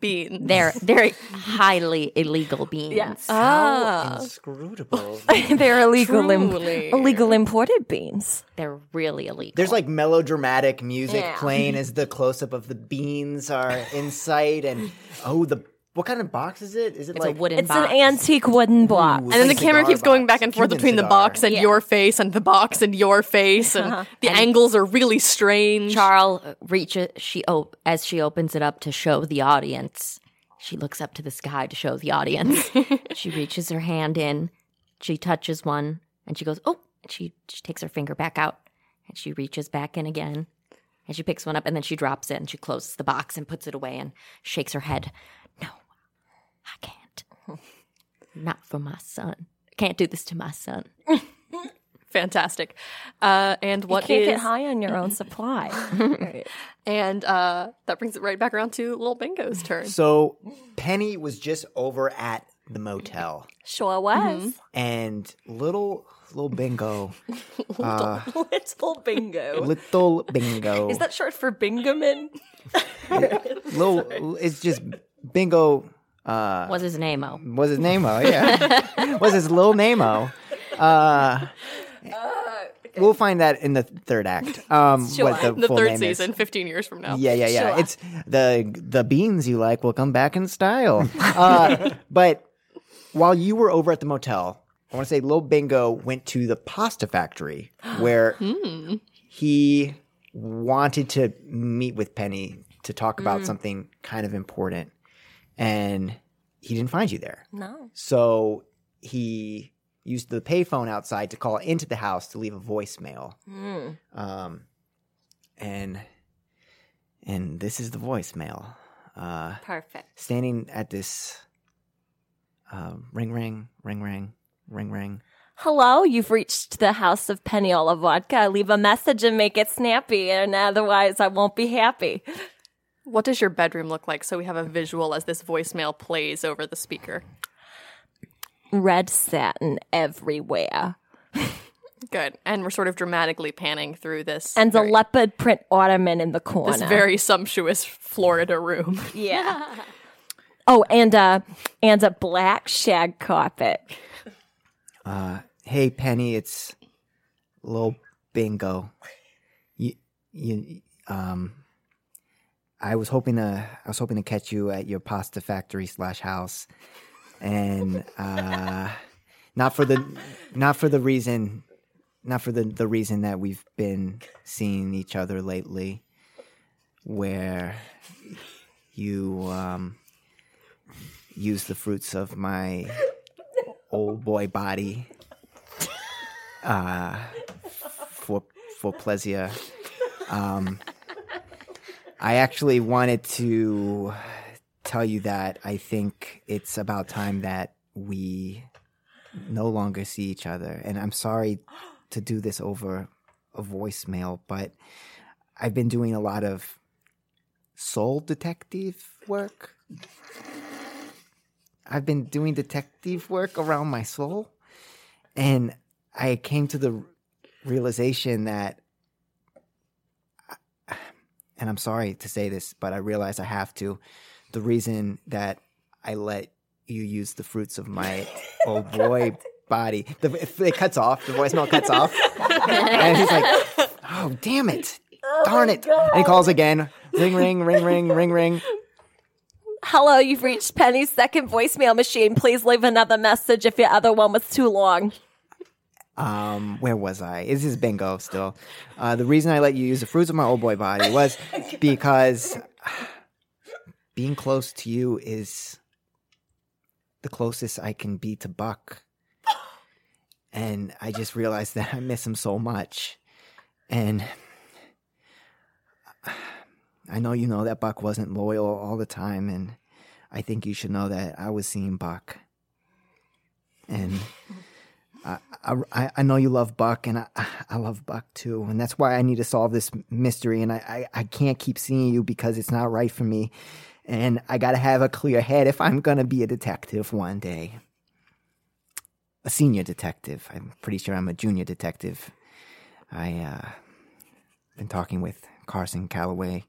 beans. They're they're highly illegal beans. Yes. How ah. inscrutable. They're illegal, im- Truly. illegal imported beans. They're really illegal. There's like melodramatic music Yeah. playing as the close up of the beans are in sight, and oh, the what kind of box is it? Is it it's like a wooden It's box. an antique wooden block. Ooh, and then the camera cigar keeps going back and forth Cuban between the box and Yeah. your face and the box and your face and uh-huh. the angles are really strange. Charles reaches she op- as she opens it up to show the audience. She looks up to the sky to show the audience. she reaches her hand in, she touches one, and she goes, "Oh!" And she she takes her finger back out, and she reaches back in again, and she picks one up, and then she drops it, and she closes the box and puts it away, and shakes her head. No, I can't. Not for my son. I can't do this to my son. Fantastic. Uh, and what you can't is get high on your own supply. Right. and uh, that brings it right back around to little Bingo's turn. So Penny was just over at the motel, Sure was. and little little Bingo, uh, Little bingo. little Bingo, Is that short for bingoman? little? It's just Bingo. Uh, What's his name? Oh, was his name? Oh yeah, was his little name? Uh, we'll find that in the third act. Um, what the, the full third name is. season, 15 years from now. Yeah, yeah, yeah. Sure. It's the the beans you like will come back in style. uh, but while you were over at the motel, I want to say Lil Bingo went to the pasta factory where he wanted to meet with Penny to talk about something kind of important, and he didn't find you there. No. So he used the payphone outside to call into the house to leave a voicemail. Um, and and this is the voicemail. Uh, Perfect. standing at this uh, ring, ring, ring, ring, ring, ring. Hello, you've reached the house of Peniola Vodka. Leave a message and make it snappy, and otherwise I won't be happy. What does your bedroom look like so we have a visual as this voicemail plays over the speaker? Red satin everywhere. Good. And we're sort of dramatically panning through this And a very, leopard print ottoman in the corner. this very sumptuous Florida room. Yeah. oh, and a and a black shag carpet. Uh, hey, Penny, it's Lil Bingo. You, you, um, I was hoping to, I was hoping to catch you at your pasta factory slash house, and uh, not for the, not for the reason, not for the the reason that we've been seeing each other lately, where you um use the fruits of my old boy body uh, for for pleasure. Um, I actually wanted to tell you that I think it's about time that we no longer see each other, and I'm sorry to do this over a voicemail, but I've been doing a lot of soul detective work. I've been doing detective work around my soul, and I came to the realization that, and I'm sorry to say this, but I realize I have to. The reason that I let you use the fruits of my oh boy body. The, it cuts off. The voicemail cuts off, and he's like, "Oh, damn it! Oh Darn it!" And he calls again. Ring, ring, ring, ring, ring, ring. Hello, you've reached Penny's second voicemail machine. Please leave another message if your other one was too long. Um, where was I? Is this is bingo still. Uh, the reason I let you use the fruits of my old boy body was because being close to you is the closest I can be to Buck. And I just realized that I miss him so much. And I know you know that Buck wasn't loyal all the time, and I think you should know that I was seeing Buck. And I, I, I know you love Buck, and I, I love Buck too, and that's why I need to solve this mystery. And I, I, I can't keep seeing you because it's not right for me, and I got to have a clear head if I'm gonna be a detective one day. A senior detective. I'm pretty sure I'm a junior detective. I uh, been talking with Carson Calloway.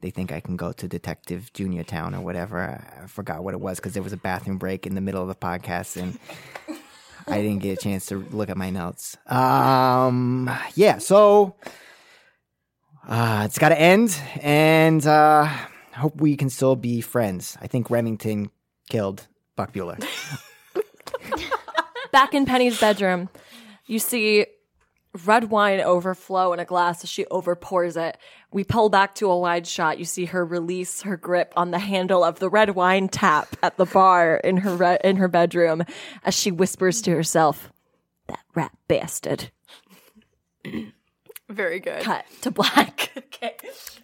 They think I can go to Detective Junior Town or whatever. I, I forgot what it was because there was a bathroom break in the middle of the podcast, and I didn't get a chance to look at my notes. Um, yeah, so uh, it's got to end, and uh, hope we can still be friends. I think Remington killed Buck Bueller. Back in Penny's bedroom, you see red wine overflow in a glass as she overpours it. We pull back to a wide shot. You see her release her grip on the handle of the red wine tap at the bar in her re- in her bedroom as she whispers to herself, "That rat bastard." Very good. Cut to black. okay.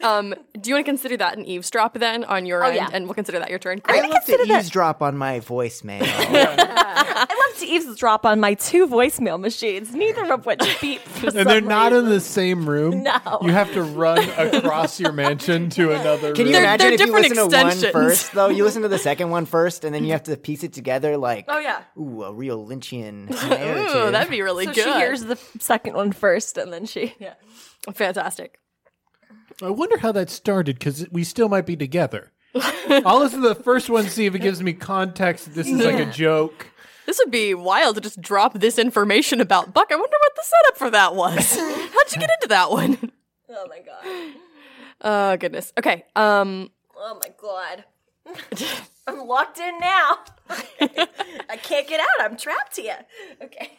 Um, do you want to consider that an eavesdrop then on your Oh, end? yeah. And we'll consider that your turn. I Great. love to eavesdrop on my voicemail. I love to eavesdrop on my two voicemail machines, neither of which beep. And they're not in the same room. No. You have to run across your mansion to another Can room. you They're- imagine they're if you different listen to one first, though? You listen to the second one first, and then you have to piece it together like, Oh yeah. ooh, a real Lynchian Ooh, that'd be really So good. she hears the second one first, and then she. Yeah. Fantastic. I wonder how that started because we still might be together. I'll listen to the first one, see if it gives me context. This is like a joke. This would be wild to just drop this information about Buck. I wonder what the setup for that was. How'd you get into that one? Oh my god. Oh goodness. Okay. Um. Oh my god. I'm locked in now. I can't get out. I'm trapped here. Okay.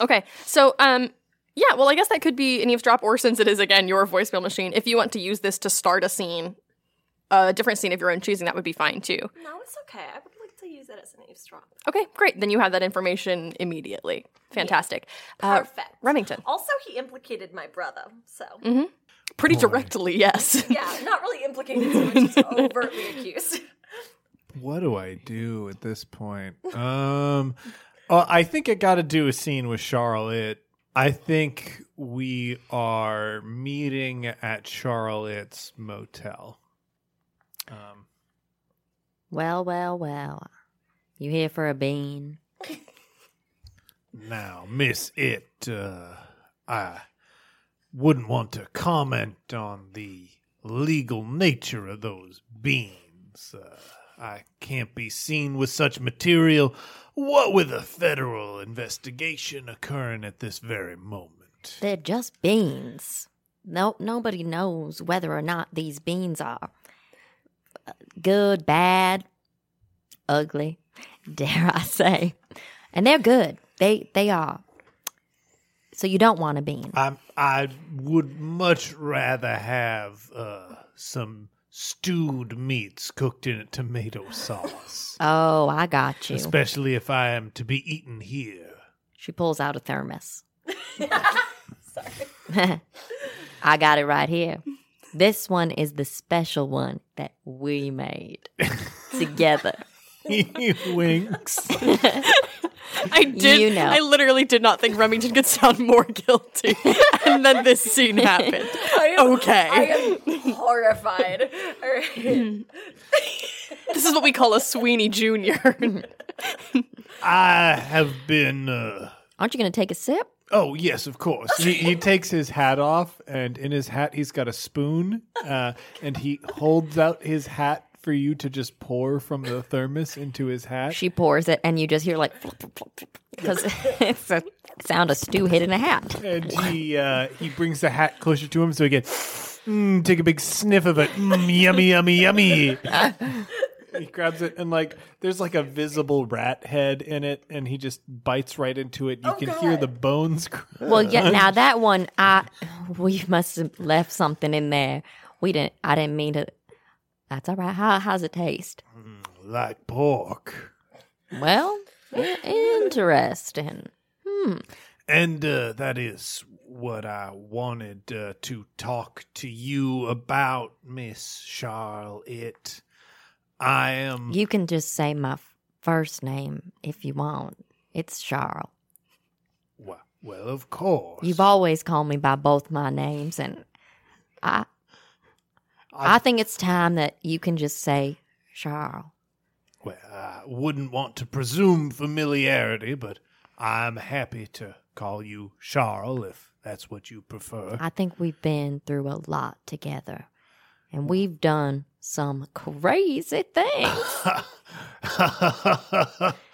Okay. So um. Yeah. Well, I guess that could be an eavesdrop, or since it is again your voicemail machine, if you want to use this to start a scene, a different scene of your own choosing, that would be fine too. No, it's okay. I would like to use it as an eavesdrop. Okay. Great. Then you have that information immediately. Fantastic. Uh, Perfect. Remington. Also, he implicated my brother, so Pretty directly, yes. yeah, not really implicated so much as overtly accused. What do I do at this point? Um, uh, I think I got to do a scene with Charlotte. I think we are meeting at Charlotte's motel. Um, Well, well, well. You here for a bean? Now, Miss It, uh, I wouldn't want to comment on the legal nature of those beans. Uh, I can't be seen with such material, what with a federal investigation occurring at this very moment. They're just beans. No, nobody knows whether or not these beans are uh, good, bad, ugly. Dare I say? And they're good. They they are. So you don't want a bean. I I would much rather have uh, some stewed meats cooked in a tomato sauce, Oh, I got you. especially if I am to be eaten here. She pulls out a thermos. Sorry. I got it right here. This one is the special one that we made together. he winks. I did. You know. I literally did not think Remington could sound more guilty, and then this scene happened. okay, I am horrified. All right. this is what we call a Sweeney Junior. I have been. Uh, Aren't you going to take a sip? oh yes, of course. he, he takes his hat off, and in his hat, he's got a spoon, uh, and he holds out his hat for you to just pour from the thermos into his hat. She pours it, and you just hear like because it's a sound of stew hitting a hat. and he uh, he brings the hat closer to him so he can mm, take a big sniff of it. Mm, yummy, yummy, yummy. he grabs it and like there's like a visible rat head in it, and he just bites right into it. You can hear the bones. cr- Well, yeah. Now that one, I we must have left something in there. We didn't. I didn't mean to. That's all right. How how's it taste? Like pork. Well, interesting. And uh, that is what I wanted uh, to talk to you about, Miss Charlotte. I am. You can just say my f- first name if you want. It's Charles. Well, well, of course. You've always called me by both my names, and I, I think it's time that you can just say Charles. Well, I wouldn't want to presume familiarity, but I'm happy to call you Charles if that's what you prefer. I think we've been through a lot together, and we've done some crazy things.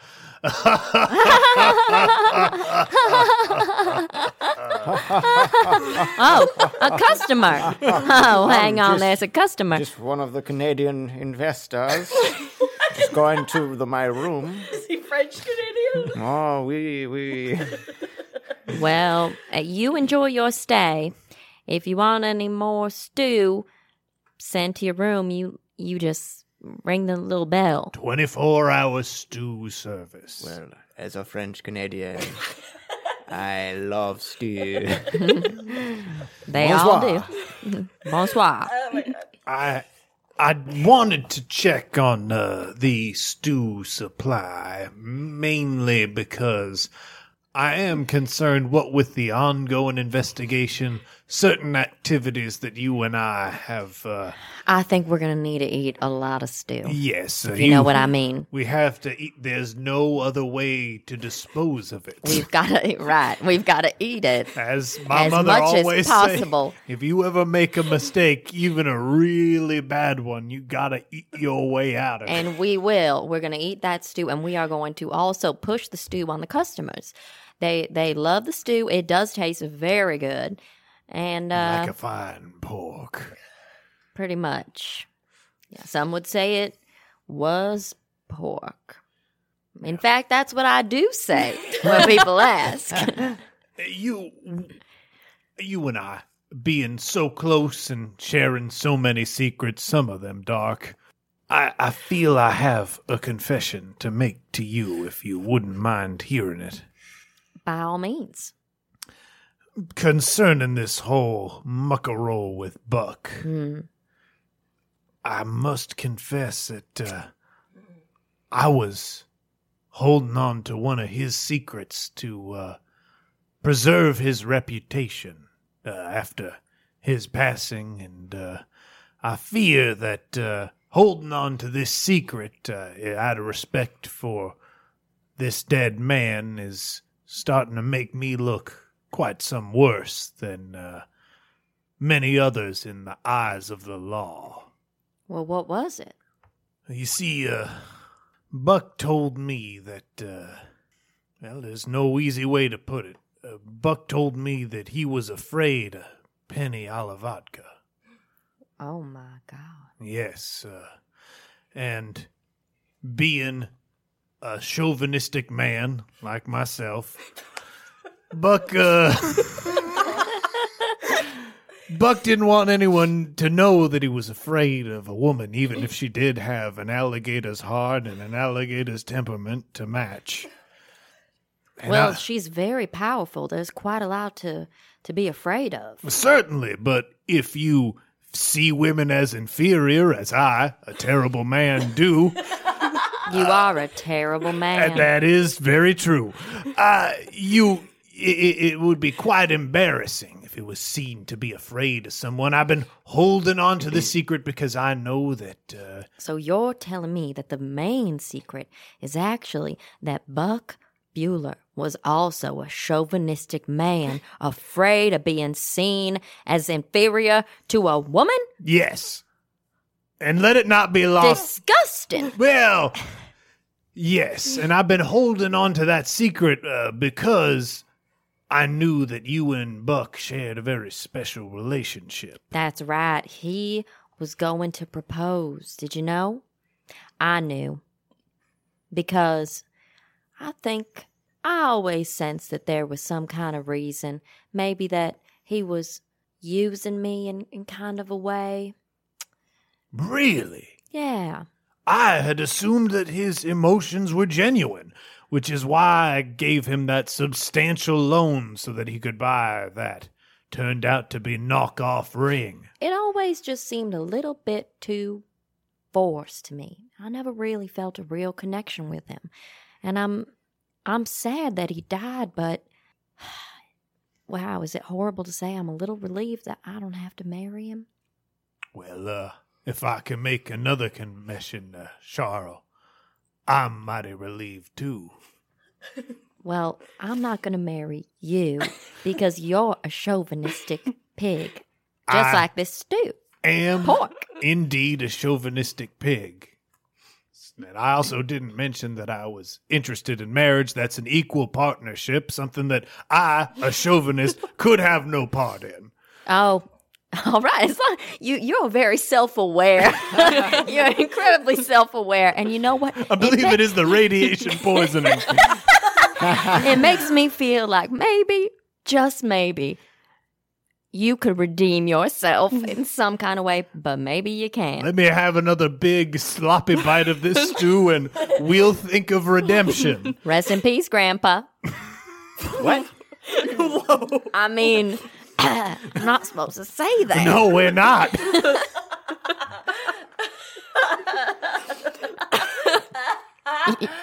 oh, a customer. Oh, hang on, just- there's a customer. Just one of the Canadian investors. just going to the, my room. Is he French Canadian? Oh, we we. Well, uh, you enjoy your stay. If you want any more stew sent to your room, you you just ring the little bell. 24 hour stew service. Well, as a French Canadian, I love stew. They all do. Bonsoir. do. Bonsoir. I I wanted to check on uh, the stew supply mainly because I am concerned what with the ongoing investigation, certain activities that you and I have. Uh, I think we're gonna need to eat a lot of stew. yes, uh, You know what I mean? We have to eat. There's no other way to dispose of it. We've got to right. We've got to eat it. As my As mother much as always possible. say, if you ever make a mistake, even a really bad one, you gotta eat your way out of it. And we will. We're going to eat that stew, and we are going to also push the stew on the customers. They they love the stew. It does taste very good, and uh, like a fine pork. pretty much, yeah, some would say it was pork. In fact, that's what I do say when people ask. You, you and I, being so close and sharing so many secrets, some of them dark. I, I feel I have a confession to make to you if you wouldn't mind hearing it. By all means. Concerning this whole muckaroll with Buck, Hmm. I must confess that uh, I was holding on to one of his secrets to uh, preserve his reputation uh, after his passing, and uh, I fear that uh, holding on to this secret uh, out of respect for this dead man is starting to make me look quite some worse than uh, many others in the eyes of the law. Well, what was it? You see, uh, Buck told me that, uh, well, there's no easy way to put it. Uh, Buck told me that he was afraid of Penny Olivatka. Oh my god. Yes, uh, and being a chauvinistic man like myself, Buck, uh, Buck didn't want anyone to know that he was afraid of a woman, even if she did have an alligator's heart and an alligator's temperament to match. And well, I- she's very powerful. There's quite a lot to to be afraid of. Certainly, but if you see women as inferior, as I, a terrible man, do, You are a terrible man. that is very true. Uh, you, it, it would be quite embarrassing if it was seen to be afraid of someone. I've been holding on to this secret because I know that. Uh, So you're telling me that the main secret is actually that Buck Bueller was also a chauvinistic man afraid of being seen as inferior to a woman? yes, And let it not be lost. Disgusting. Well, yes, and I've been holding on to that secret uh, because I knew that you and Buck shared a very special relationship. That's right. He was going to propose. Did you know? I knew. Because I think I always sensed that there was some kind of reason. Maybe that he was using me in, in kind of a way. Really? Yeah. I had assumed that his emotions were genuine, which is why I gave him that substantial loan so that he could buy that turned out to be knockoff ring. It always just seemed a little bit too forced to me. I never really felt a real connection with him. And I'm I'm sad that he died, but wow, is it horrible to say I'm a little relieved that I don't have to marry him? Well, uh, if I can make another confession, uh, Charles, I'm mighty relieved too. Well, I'm not going to marry you because you're a chauvinistic pig, just I- like this stew. Am Pork. indeed a chauvinistic pig. And I also didn't mention that I was interested in marriage. That's an equal partnership, something that I, a chauvinist, could have no part in. Oh, all right. It's not, you you're very self aware. you're incredibly self aware, and you know what? I believe it is the radiation poisoning. it makes me feel like maybe, just maybe, you could redeem yourself mm. in some kind of way, but maybe you can't. Let me have another big sloppy bite of this stew and we'll think of redemption. Rest in peace, Grandpa. What? Whoa. I mean, I'm not supposed to say that. No, we're not.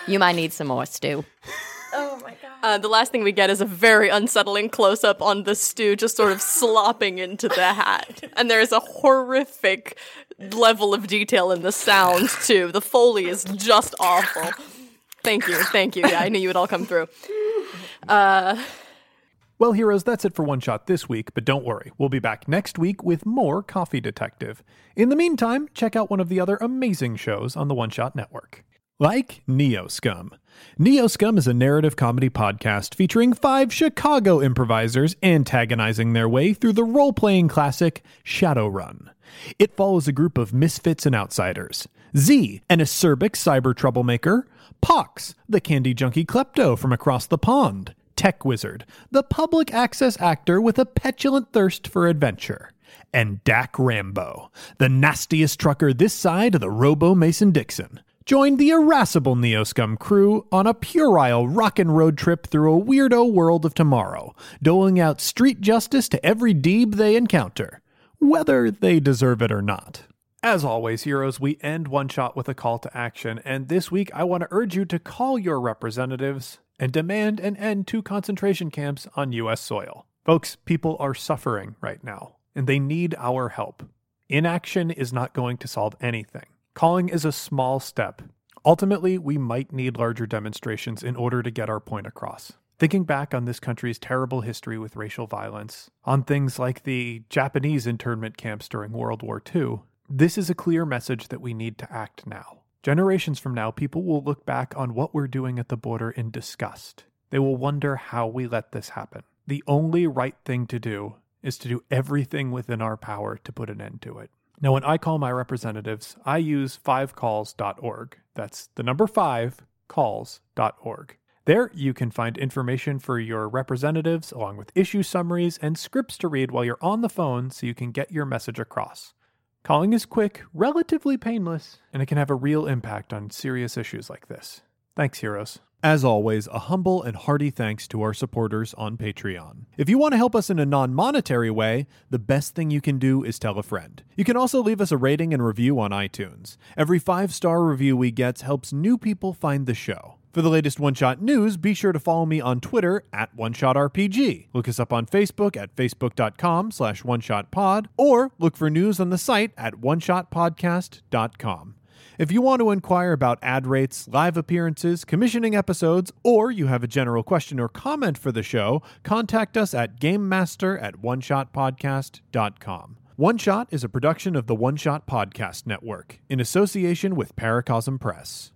You might need some more stew. Oh my god. Uh, the last thing we get is a very unsettling close up on the stew just sort of slopping into the hat. And there's a horrific level of detail in the sound, too. The Foley is just awful. Thank you. Thank you. Yeah, I knew you would all come through. Well, heroes, that's it for One Shot this week, but don't worry, we'll be back next week with more Coffee Detective. In the meantime, check out one of the other amazing shows on the One Shot Network. Like Neo Scum. Neo Scum is a narrative comedy podcast featuring five Chicago improvisers antagonizing their way through the role playing classic Shadowrun. It follows a group of misfits and outsiders Z, an acerbic cyber troublemaker, Pox, the candy junkie klepto from across the pond, Tech Wizard, the public access actor with a petulant thirst for adventure, and Dak Rambo, the nastiest trucker this side of the Robo Mason Dixon. Join the irascible Neoscum crew on a puerile rockin' road trip through a weirdo world of tomorrow, doling out street justice to every deeb they encounter, whether they deserve it or not. As always, heroes, we end one shot with a call to action, and this week I want to urge you to call your representatives and demand an end to concentration camps on U.S. soil. Folks, people are suffering right now, and they need our help. Inaction is not going to solve anything. Calling is a small step. Ultimately, we might need larger demonstrations in order to get our point across. Thinking back on this country's terrible history with racial violence, on things like the Japanese internment camps during World War II, this is a clear message that we need to act now. Generations from now, people will look back on what we're doing at the border in disgust. They will wonder how we let this happen. The only right thing to do is to do everything within our power to put an end to it. Now, when I call my representatives, I use fivecalls.org. That's the number five calls.org. There, you can find information for your representatives, along with issue summaries and scripts to read while you're on the phone so you can get your message across. Calling is quick, relatively painless, and it can have a real impact on serious issues like this. Thanks, heroes. As always, a humble and hearty thanks to our supporters on Patreon. If you want to help us in a non monetary way, the best thing you can do is tell a friend. You can also leave us a rating and review on iTunes. Every five star review we get helps new people find the show. For the latest One Shot news, be sure to follow me on Twitter at OneShotRPG. Look us up on Facebook at facebook.com slash OneShotPod, or look for news on the site at OneShotPodcast.com. If you want to inquire about ad rates, live appearances, commissioning episodes, or you have a general question or comment for the show, contact us at GameMaster at OneShotPodcast.com. One Shot is a production of the One Shot Podcast Network in association with Paracosm Press.